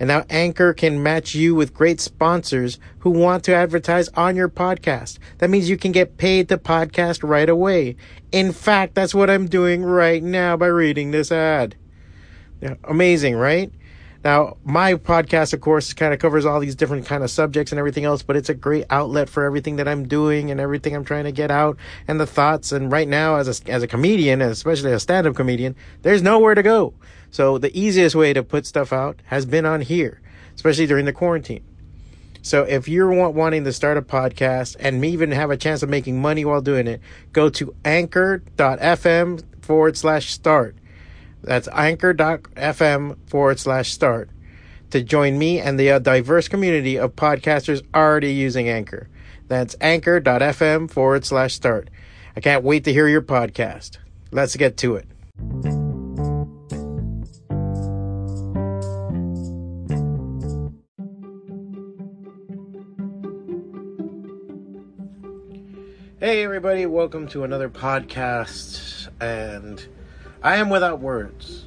And now Anchor can match you with great sponsors who want to advertise on your podcast. That means you can get paid to podcast right away. In fact, that's what I'm doing right now by reading this ad. Amazing, right? Now, my podcast, of course, kind of covers all these different kind of subjects and everything else, but it's a great outlet for everything that I'm doing and everything I'm trying to get out and the thoughts. And right now, as a, as a comedian, especially a stand-up comedian, there's nowhere to go. So the easiest way to put stuff out has been on here, especially during the quarantine. So if you're wanting to start a podcast and even have a chance of making money while doing it, go to anchor.fm forward slash start. That's anchor.fm forward slash start to join me and the uh, diverse community of podcasters already using Anchor. That's anchor.fm forward slash start. I can't wait to hear your podcast. Let's get to it. Hey, everybody, welcome to another podcast. And I am without words.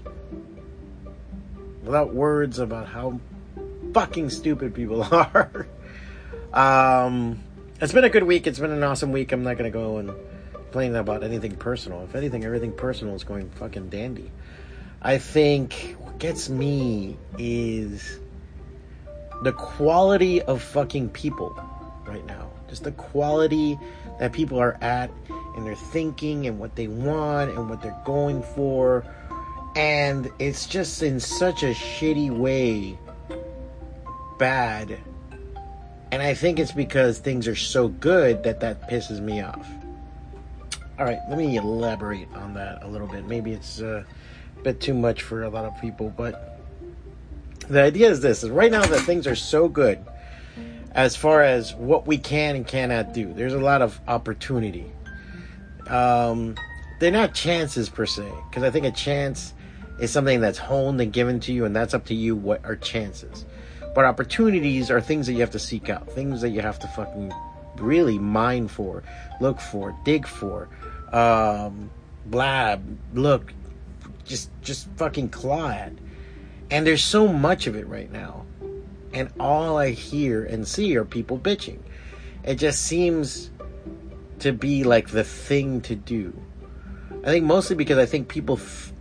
Without words about how fucking stupid people are. um, it's been a good week. It's been an awesome week. I'm not going to go and complain about anything personal. If anything, everything personal is going fucking dandy. I think what gets me is the quality of fucking people right now. Just the quality that people are at and their thinking and what they want and what they're going for. And it's just in such a shitty way bad. And I think it's because things are so good that that pisses me off. All right, let me elaborate on that a little bit. Maybe it's uh, a bit too much for a lot of people, but the idea is this: is right now that things are so good as far as what we can and cannot do. There's a lot of opportunity. Um, they're not chances per se, because I think a chance is something that's honed and given to you, and that's up to you what are chances. But opportunities are things that you have to seek out, things that you have to fucking really mine for, look for, dig for, um, blab, look, just just fucking claw at. And there's so much of it right now and all I hear and see are people bitching. It just seems to be like the thing to do. I think mostly because I think people f-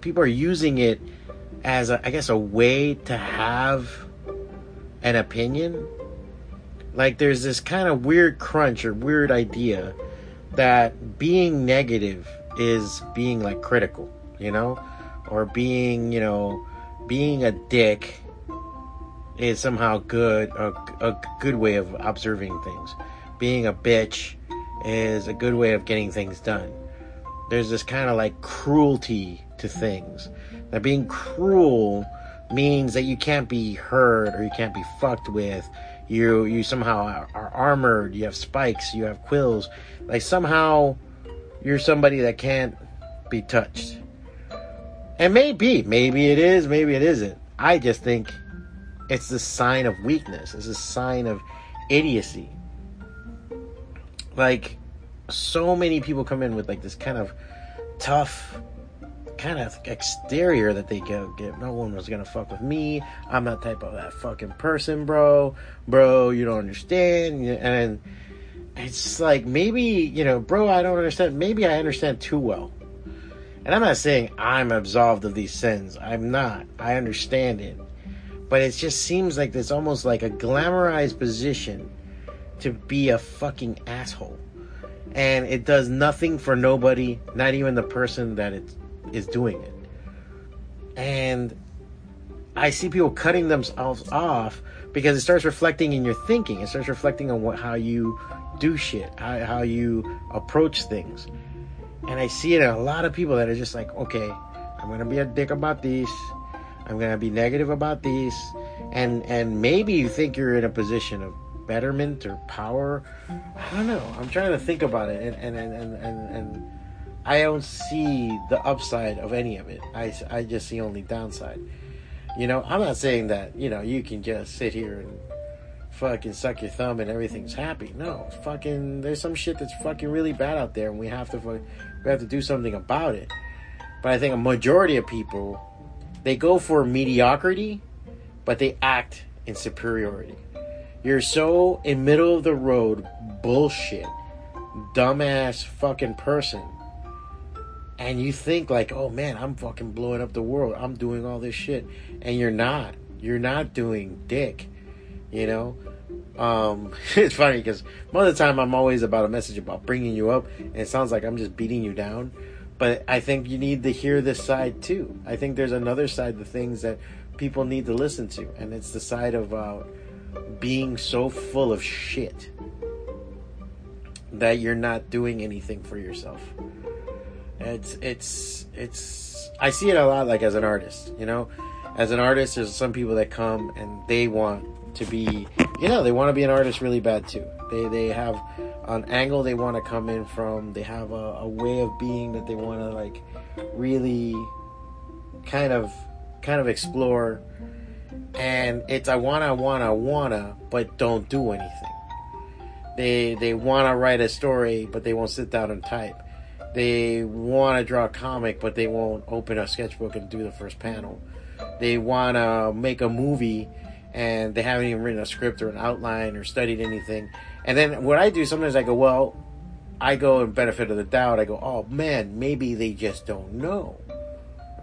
people are using it as a, I guess a way to have an opinion. Like there's this kind of weird crunch or weird idea that being negative is being like critical, you know, or being, you know, being a dick is somehow good, a, a good way of observing things. Being a bitch is a good way of getting things done. There's this kind of like cruelty to things. That being cruel means that you can't be hurt or you can't be fucked with. You you somehow are, are armored. You have spikes. You have quills. Like somehow you're somebody that can't be touched. And maybe, maybe it is, maybe it isn't. I just think it's a sign of weakness. It's a sign of idiocy. Like, so many people come in with like this kind of tough kind of exterior that they go get. No one was gonna fuck with me. I'm not type of that fucking person bro. Bro you don't understand. And it's like maybe you know bro i don't understand. Maybe i understand too well. And i'm not saying i'm absolved of these sins. I'm not. I understand it. But it just seems like there's almost like a glamorized position to be a fucking asshole. And it does nothing for nobody, not even the person that it is doing it. And I see people cutting themselves off because it starts reflecting in your thinking. It starts reflecting on what how you do shit, how, how you approach things. And I see it in a lot of people that are just like, okay, I'm gonna be a dick about these. I'm gonna be negative about these, and and maybe you think you're in a position of betterment or power. I don't know. I'm trying to think about it, and and and and, and, I don't see the upside of any of it. I I just see only downside. You know, I'm not saying that you know you can just sit here and fucking suck your thumb and everything's happy. No, fucking there's some shit that's fucking really bad out there, and we have to we have to do something about it. But I think a majority of people they go for mediocrity, but they act in superiority. You're so in middle of the road bullshit, dumbass fucking person. And you think like, oh man, I'm fucking blowing up the world. I'm doing all this shit. And you're not. You're not doing dick. You know? Um, it's funny because most of the time I'm always about a message about bringing you up, and it sounds like I'm just beating you down. But I think you need to hear this side too. I think there's another side to things that people need to listen to, and it's the side of uh, being so full of shit that you're not doing anything for yourself. It's it's it's I see it a lot like as an artist, you know. As an artist, there's some people that come and they want to be, you know, they want to be an artist really bad too. They they have an angle they want to come in from. They have a, a way of being that they want to like really kind of kind of explore. And it's I wanna wanna wanna, but don't do anything. They they wanna write a story, but they won't sit down and type. They want to draw a comic, but they won't open a sketchbook and do the first panel. They want to make a movie, and they haven't even written a script or an outline or studied anything. And then what I do sometimes I go, well, I go in benefit of the doubt. I go, oh man, maybe they just don't know.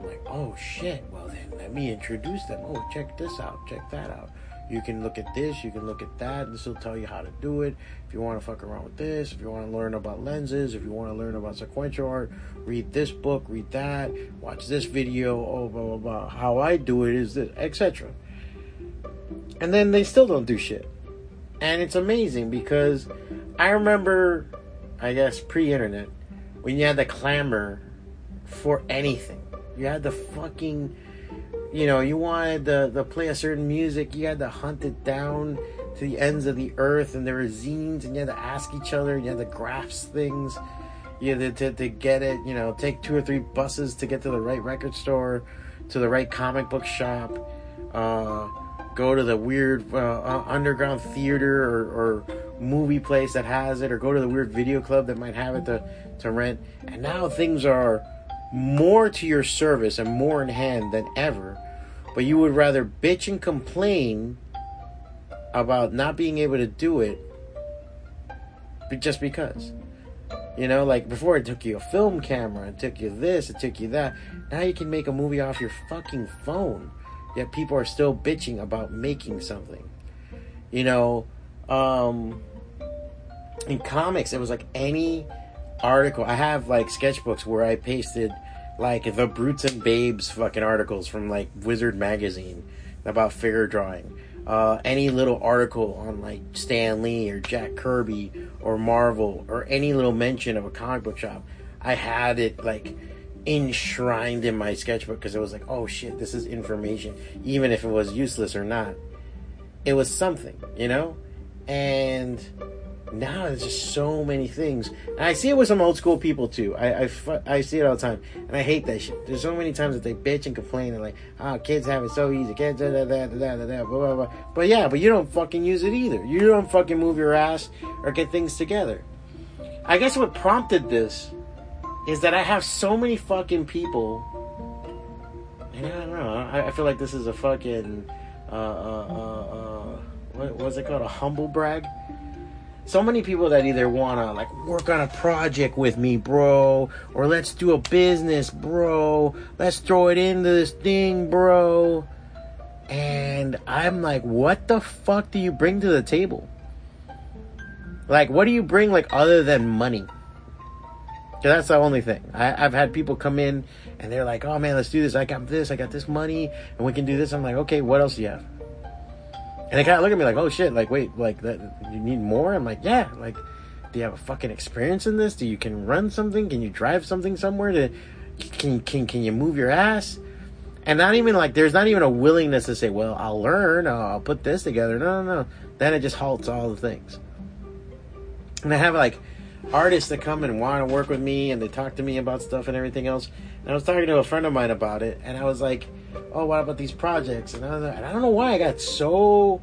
I'm like, oh shit. Well then, let me introduce them. Oh, check this out. Check that out. You can look at this, you can look at that. This will tell you how to do it. If you want to fuck around with this, if you want to learn about lenses, if you want to learn about sequential art, read this book, read that, watch this video, oh, blah, blah, blah. How I do it is this, etc. And then they still don't do shit. And it's amazing because I remember, I guess, pre internet, when you had the clamor for anything. You had the fucking you know, you wanted to, to play a certain music, you had to hunt it down to the ends of the earth, and there were zines, and you had to ask each other, and you had to graphs things, you had to, to, to get it, you know, take two or three buses to get to the right record store, to the right comic book shop, uh, go to the weird uh, underground theater or, or, movie place that has it, or go to the weird video club that might have it to, to rent. And now things are more to your service and more in hand than ever, but you would rather bitch and complain about not being able to do it just because. You know, like before it took you a film camera, it took you this, it took you that. Now you can make a movie off your fucking phone. Yet people are still bitching about making something. You know, um in comics it was like any article. I have like sketchbooks where I pasted like the Brutes and Babes fucking articles from like Wizard magazine about figure drawing. Uh, any little article on like Stan Lee or Jack Kirby or Marvel or any little mention of a comic book shop, I had it like enshrined in my sketchbook because it was like, oh shit, this is information, even if it was useless or not. It was something, you know? And now there's just so many things. And I see it with some old school people too. I, I, I see it all the time. And I hate that shit. There's so many times that they bitch and complain and like, oh, kids have it so easy. Kids, da, da, da, da, da, da, blah, blah, blah. But yeah, but you don't fucking use it either. You don't fucking move your ass or get things together. I guess what prompted this is that I have so many fucking people. And I don't know. I, I feel like this is a fucking, uh, uh, uh, uh what was it called? A humble brag? So many people that either wanna like work on a project with me, bro, or let's do a business, bro. Let's throw it into this thing, bro. And I'm like, what the fuck do you bring to the table? Like, what do you bring like other than money? Cause that's the only thing. I, have had people come in and they're like, "Oh man, let's do this. I got this. I got this money, and we can do this." I'm like, "Okay, what else do you have?" And they kind of look at me like, oh shit, like, wait, like, that, you need more? I'm like, yeah, like, do you have a fucking experience in this? Do you can run something? Can you drive something somewhere? To, can, can, can you move your ass? And not even like there's not even a willingness to say, well, I'll learn, I'll put this together. No, no, no. Then it just halts all the things. And I have like artists that come and want to work with me and they talk to me about stuff and everything else. And I was talking to a friend of mine about it, and I was like, "Oh, what about these projects?" And I, was, and I don't know why I got so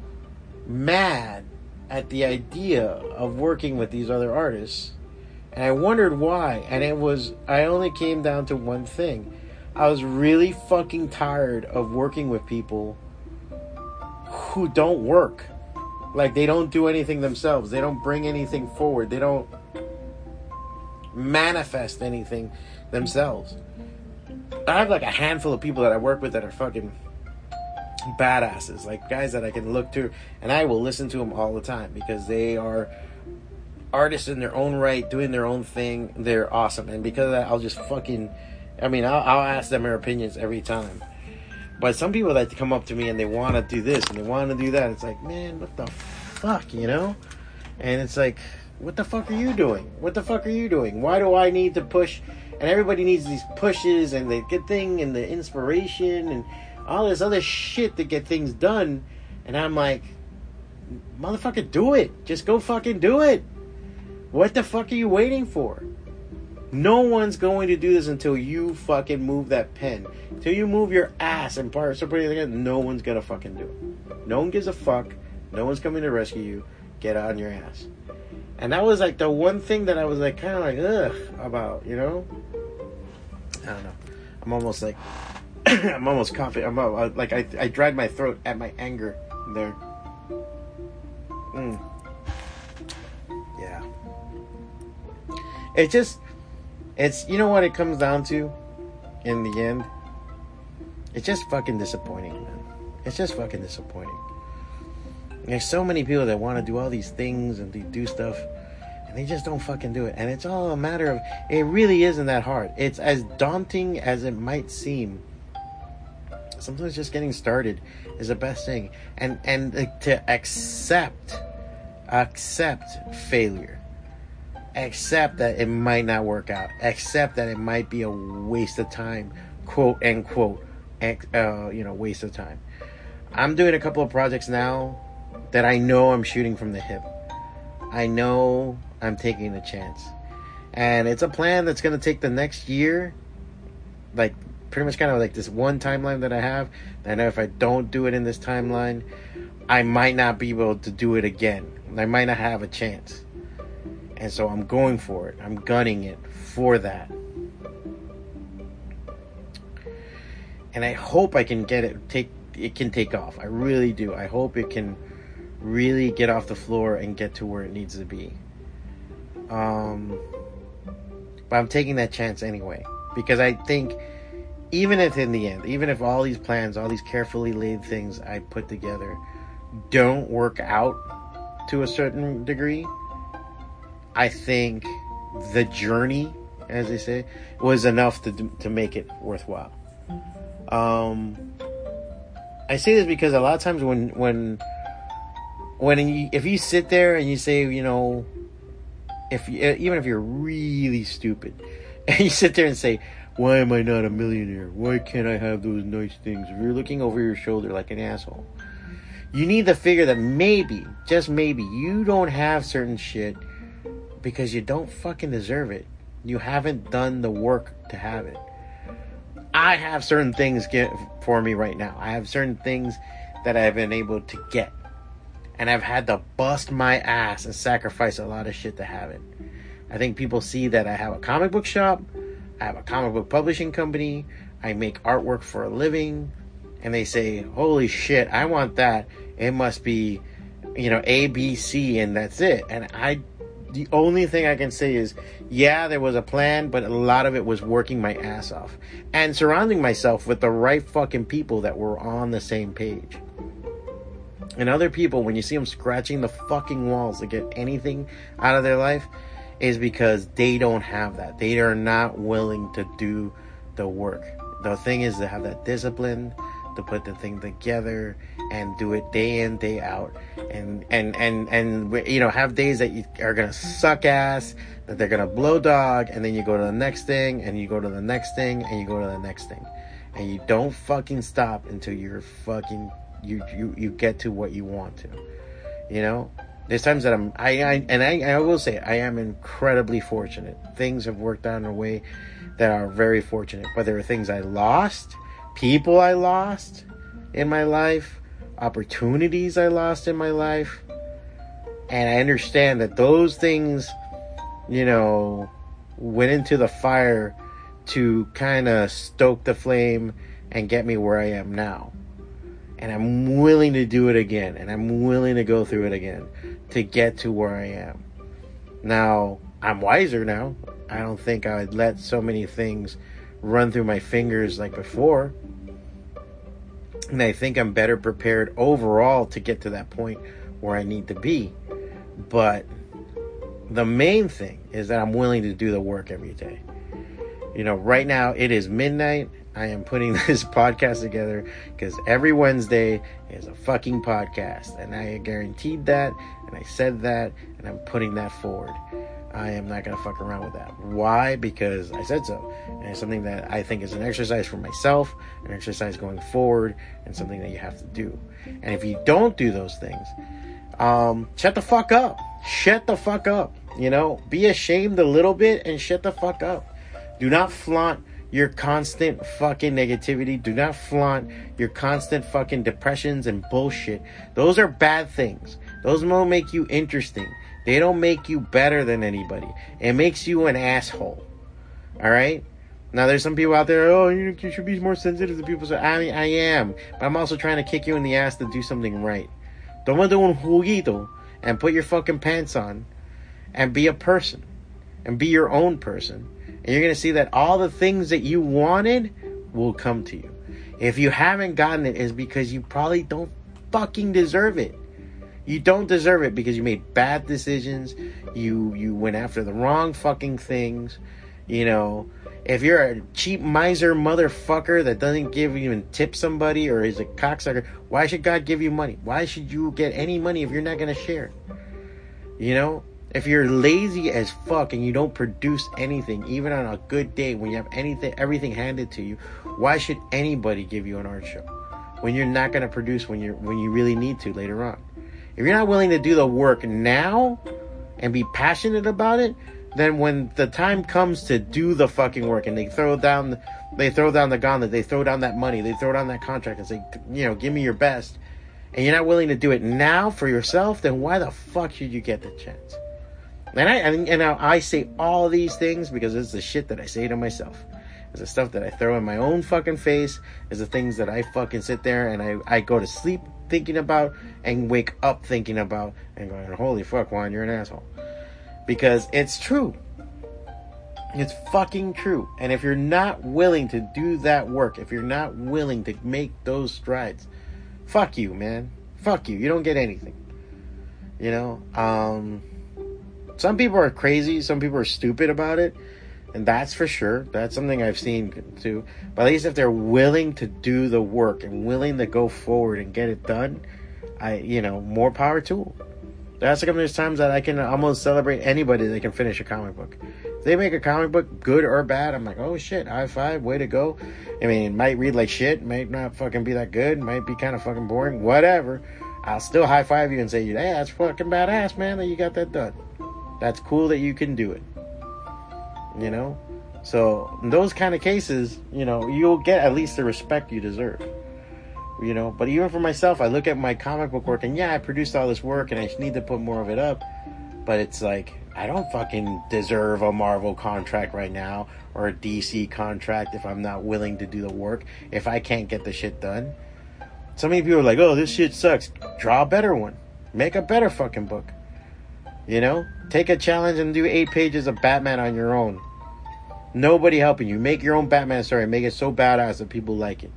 mad at the idea of working with these other artists, and I wondered why. And it was I only came down to one thing: I was really fucking tired of working with people who don't work. Like they don't do anything themselves. They don't bring anything forward. They don't manifest anything themselves. I have like a handful of people that I work with that are fucking badasses, like guys that I can look to, and I will listen to them all the time because they are artists in their own right, doing their own thing. They're awesome, and because of that, I'll just fucking, I mean, I'll, I'll ask them their opinions every time. But some people that come up to me and they want to do this and they want to do that, it's like, man, what the fuck, you know? And it's like, what the fuck are you doing? What the fuck are you doing? Why do I need to push? And everybody needs these pushes and the good thing and the inspiration and all this other shit to get things done. And I'm like, motherfucker, do it. Just go fucking do it. What the fuck are you waiting for? No one's going to do this until you fucking move that pen. Until you move your ass and part somebody like no one's gonna fucking do it. No one gives a fuck. No one's coming to rescue you. Get on your ass. And that was like the one thing that I was like kind of like ugh about, you know. I don't know. I'm almost like I'm almost coughing. I'm uh, like I I dried my throat at my anger there. Mm. Yeah. It just it's you know what it comes down to in the end. It's just fucking disappointing, man. It's just fucking disappointing. There's so many people that want to do all these things and they do stuff and they just don't fucking do it. And it's all a matter of it really isn't that hard. It's as daunting as it might seem. Sometimes just getting started is the best thing. And and to accept accept failure. Accept that it might not work out. Accept that it might be a waste of time, quote unquote, uh, you know, waste of time. I'm doing a couple of projects now that I know I'm shooting from the hip. I know I'm taking a chance. And it's a plan that's going to take the next year. Like, pretty much kind of like this one timeline that I have. I know if I don't do it in this timeline, I might not be able to do it again. I might not have a chance. And so I'm going for it. I'm gunning it for that. And I hope I can get it take it can take off. I really do. I hope it can really get off the floor and get to where it needs to be. Um, but I'm taking that chance anyway because I think even if in the end, even if all these plans, all these carefully laid things I put together don't work out to a certain degree, I think the journey, as they say, was enough to to make it worthwhile. Um, I say this because a lot of times when when when you, if you sit there and you say, you know, if you, eh, even if you're really stupid, and you sit there and say, "Why am I not a millionaire? Why can't I have those nice things?" If you're looking over your shoulder like an asshole, you need to figure that maybe, just maybe, you don't have certain shit because you don't fucking deserve it. You haven't done the work to have it. I have certain things get for me right now. I have certain things that I've been able to get and I've had to bust my ass and sacrifice a lot of shit to have it. I think people see that I have a comic book shop, I have a comic book publishing company, I make artwork for a living, and they say, "Holy shit, I want that." It must be, you know, A, B, C, and that's it. And I, the only thing I can say is, yeah, there was a plan, but a lot of it was working my ass off and surrounding myself with the right fucking people that were on the same page. And other people, when you see them scratching the fucking walls to get anything out of their life, is because they don't have that. They are not willing to do the work. The thing is to have that discipline, to put the thing together and do it day in day out and and and and you know have days that you are gonna suck ass that they're gonna blow dog and then you go to the next thing and you go to the next thing and you go to the next thing and you don't fucking stop until you're fucking you you you get to what you want to. You know, there's times that I'm I, I and I I will say I am incredibly fortunate. Things have worked out in a way that are very fortunate. But there are things I lost, people I lost in my life, opportunities I lost in my life, and I understand that those things, you know, went into the fire to kind of stoke the flame and get me where I am now. And I'm willing to do it again. And I'm willing to go through it again to get to where I am. Now, I'm wiser now. I don't think I would let so many things run through my fingers like before. And I think I'm better prepared overall to get to that point where I need to be. But the main thing is that I'm willing to do the work every day. You know, right now it is midnight. I am putting this podcast together because every Wednesday is a fucking podcast. And I guaranteed that, and I said that, and I'm putting that forward. I am not going to fuck around with that. Why? Because I said so. And it's something that I think is an exercise for myself, an exercise going forward, and something that you have to do. And if you don't do those things, um, shut the fuck up. Shut the fuck up. You know, be ashamed a little bit and shut the fuck up. Do not flaunt your constant fucking negativity. Do not flaunt your constant fucking depressions and bullshit. Those are bad things. Those don't make you interesting. They don't make you better than anybody. It makes you an asshole. All right? Now there's some people out there, oh, you, should be more sensitive to people. So I I am, but I'm also trying to kick you in the ass to do something right. Toma de un juguito and put your fucking pants on and be a person and be your own person. And you're going to see that all the things that you wanted will come to you. If you haven't gotten it, is because you probably don't fucking deserve it. You don't deserve it because you made bad decisions. You you went after the wrong fucking things. You know, if you're a cheap miser motherfucker that doesn't give even tip somebody or is a cocksucker, why should God give you money? Why should you get any money if you're not gonna share? You know, if you're lazy as fuck and you don't produce anything, even on a good day when you have anything, everything handed to you, why should anybody give you an art show when you're not gonna produce when you're when you really need to later on? If you're not willing to do the work now and be passionate about it, then when the time comes to do the fucking work and they throw down they throw down the gauntlet, they throw down that money, they throw down that contract and say, you know, give me your best, and you're not willing to do it now for yourself, then why the fuck should you get the chance? And I and, and I say all these things because it's the shit that I say to myself. It's the stuff that I throw in my own fucking face. It's the things that I fucking sit there and I, I go to sleep thinking about and wake up thinking about and going, holy fuck, Juan, you're an asshole. Because it's true. It's fucking true. And if you're not willing to do that work, if you're not willing to make those strides, fuck you, man. Fuck you. You don't get anything. You know? Um, some people are crazy, some people are stupid about it and that's for sure. That's something I've seen too. But at least if they're willing to do the work and willing to go forward and get it done, I you know more power to them. That's like there's times that I can almost celebrate anybody that can finish a comic book. If they make a comic book, good or bad, I'm like, oh shit, high five, way to go. I mean, it might read like shit, might not fucking be that good, might be kind of fucking boring, whatever. I'll still high five you and say, hey, that's fucking badass, man, that you got that done. That's cool that you can do it. You know? So in those kind of cases you know you'll get at least the respect you deserve. You know? But even for myself i look at my comic book work and yeah i produced all this work and i need to put more of it up. But it's like i don't fucking deserve a marvel contract right now or a dc contract if i'm not willing to do the work if i can't get the shit done. So many people are like oh this shit sucks. Draw a better one. Make a better fucking book you know, take a challenge and do eight pages of Batman on your own. Nobody helping you. Make your own Batman story. Make it so badass that people like it.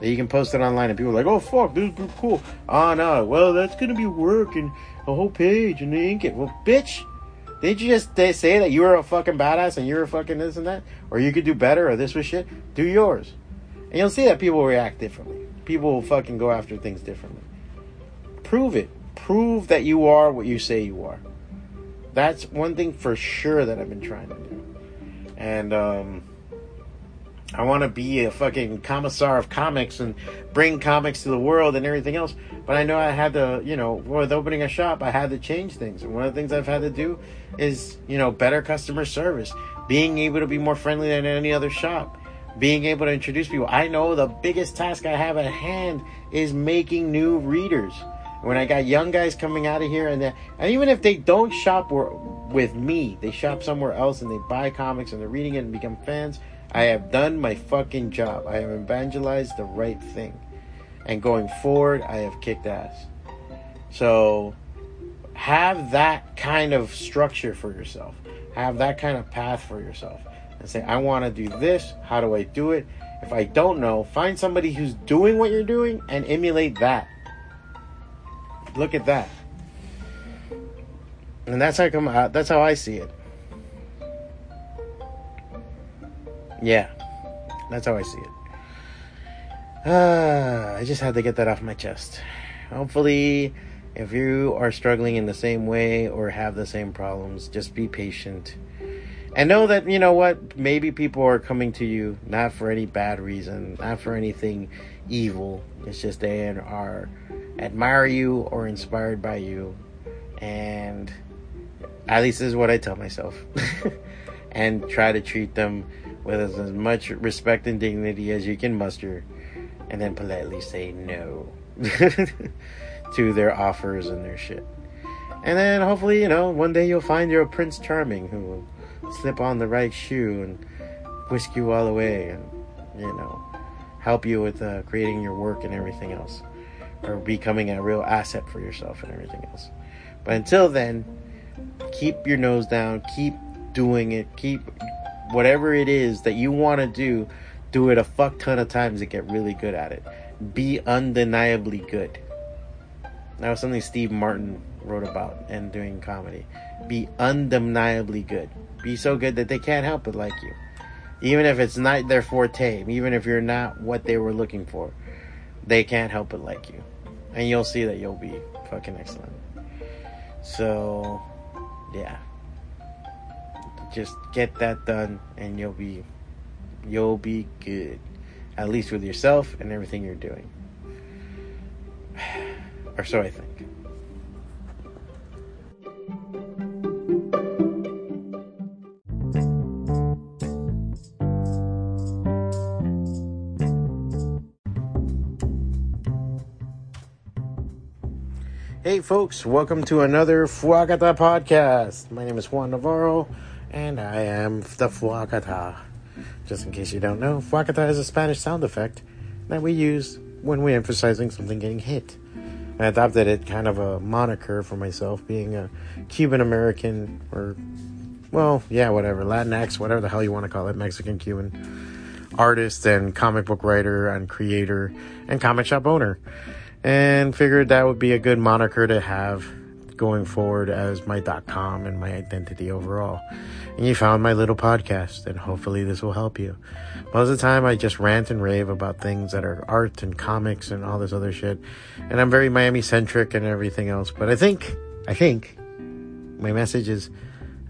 That you can post it online and people are like, oh fuck, this is cool. Ah, oh no, well that's gonna be work and a whole page and they ink it. Well, bitch, did you just say that you were a fucking badass and you're a fucking this and that, or you could do better, or this was shit? Do yours, and you'll see that people react differently. People will fucking go after things differently. Prove it. Prove that you are what you say you are. That's one thing for sure that I've been trying to do. And um, I want to be a fucking commissar of comics and bring comics to the world and everything else. But I know I had to, you know, with opening a shop, I had to change things. And one of the things I've had to do is, you know, better customer service, being able to be more friendly than any other shop, being able to introduce people. I know the biggest task I have at hand is making new readers. When I got young guys coming out of here, and, and even if they don't shop with me, they shop somewhere else and they buy comics and they're reading it and become fans I have done my fucking job. I have evangelized the right thing. And going forward, I have kicked ass. So have that kind of structure for yourself. Have that kind of path for yourself. And say, I want to do this. How do I do it? If I don't know, find somebody who's doing what you're doing and emulate that. Look at that. And that's how I come out. That's how I see it. Yeah, that's how I see it. Uh, I just had to get that off my chest. Hopefully, if you are struggling in the same way or have the same problems, just be patient. And know that, you know what, maybe people are coming to you not for any bad reason, not for anything evil. It's just they are admire you or inspired by you. And at least this is what I tell myself. and try to treat them with as much respect and dignity as you can muster, and then politely say no to their offers and their shit. And then hopefully, you know, one day you'll find your Prince Charming who will slip on the right shoe and whisk you all away and, you know, help you with uh, creating your work and everything else. Or becoming a real asset for yourself and everything else. But until then, keep your nose down, keep doing it, keep whatever it is that you want to do, do it a fuck ton of times to get really good at it. Be undeniably good. That was something Steve Martin wrote about in doing comedy. Be undeniably good. Be so good that they can't help but like you. Even if it's not their forte, even if you're not what they were looking for, they can't help but like you. And you'll see that you'll be fucking excellent. So, yeah just get that done and you'll be you'll be good at least with yourself and everything you're doing or so i think Hey folks, welcome to another Fwacata podcast. My name is Juan Navarro and I am the fwacata. Just in case you don't know, fwacata is a Spanish sound effect that we use when we're emphasizing something getting hit. I adopted it kind of a moniker for myself, being a Cuban American or, well, yeah, whatever, Latinx, whatever the hell you want to call it, Mexican Cuban artist and comic book writer and creator and comic shop owner. And figured that would be a good moniker to have going forward as my .com and my identity overall. And you found my little podcast, and hopefully this will help you. Most of the time, I just rant and rave about things that are art and comics and all this other shit, and I'm very Miami centric and everything else. But I think, I think, my message is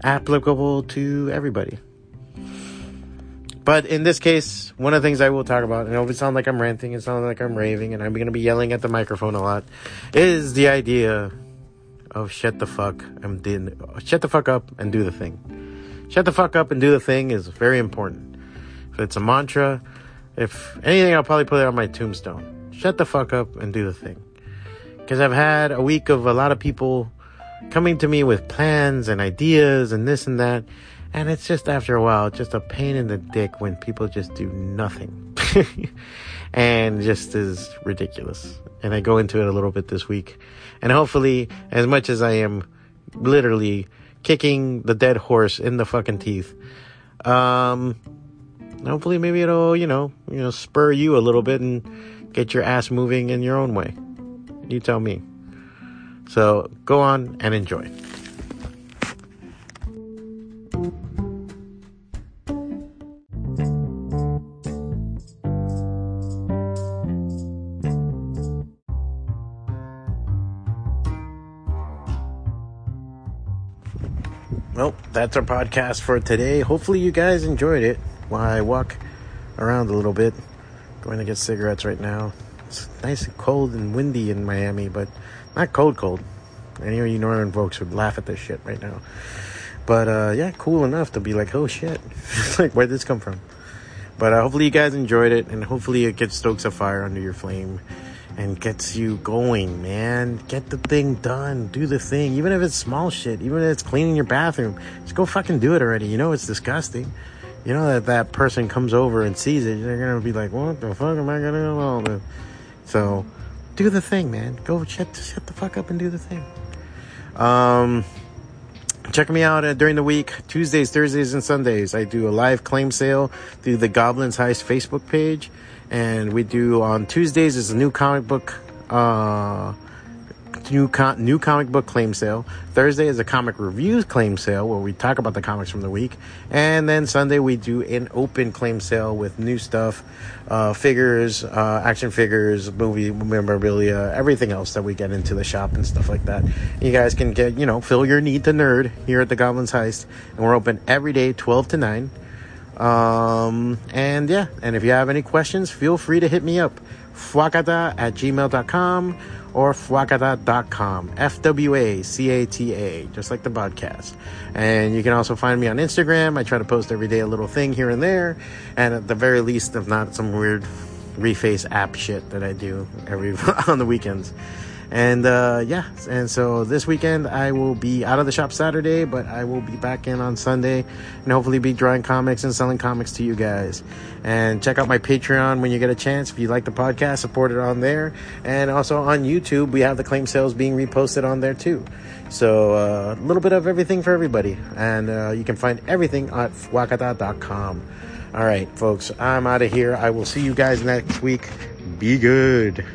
applicable to everybody. But in this case, one of the things I will talk about, and it will sound like I'm ranting, it sounds like I'm raving, and I'm going to be yelling at the microphone a lot, is the idea of shut the fuck did shut the fuck up and do the thing. Shut the fuck up and do the thing is very important. If it's a mantra, if anything, I'll probably put it on my tombstone. Shut the fuck up and do the thing. Because I've had a week of a lot of people coming to me with plans and ideas and this and that. And it's just after a while, just a pain in the dick when people just do nothing. and just is ridiculous. And I go into it a little bit this week. And hopefully, as much as I am literally kicking the dead horse in the fucking teeth, um, hopefully maybe it'll, you know, you know, spur you a little bit and get your ass moving in your own way. You tell me. So go on and enjoy. Well, that's our podcast for today. Hopefully, you guys enjoyed it while I walk around a little bit. Going to get cigarettes right now. It's nice and cold and windy in Miami, but not cold, cold. Any of you northern folks would laugh at this shit right now. But uh, yeah, cool enough to be like, oh shit, like where'd this come from? But uh, hopefully you guys enjoyed it, and hopefully it gets stokes a fire under your flame and gets you going, man. Get the thing done. Do the thing. Even if it's small shit, even if it's cleaning your bathroom, just go fucking do it already. You know it's disgusting. You know that that person comes over and sees it, they're gonna be like, "What the fuck am I gonna do all this?" So, do the thing, man. Go shut shut the fuck up and do the thing. Um, check me out uh, during the week, Tuesdays, Thursdays, and Sundays. I do a live claim sale through the Goblins Heist Facebook page and we do on Tuesdays is a new comic book uh new con- new comic book claim sale. Thursday is a comic reviews claim sale where we talk about the comics from the week, and then Sunday we do an open claim sale with new stuff, uh, figures, uh, action figures, movie memorabilia, everything else that we get into the shop and stuff like that. You guys can get you know fill your need to nerd here at the Goblins Heist, and we're open every day, twelve to nine. Um, and yeah, and if you have any questions, feel free to hit me up. Fwacata at gmail.com or fwacata.com. F W A C A T A, just like the podcast. And you can also find me on Instagram. I try to post every day a little thing here and there. And at the very least, if not some weird reface app shit that I do every on the weekends. And uh, yeah, and so this weekend I will be out of the shop Saturday, but I will be back in on Sunday and hopefully be drawing comics and selling comics to you guys. And check out my Patreon when you get a chance. If you like the podcast, support it on there. And also on YouTube, we have the claim sales being reposted on there too. So uh, a little bit of everything for everybody. And uh, you can find everything at fwacata.com. All right, folks, I'm out of here. I will see you guys next week. Be good.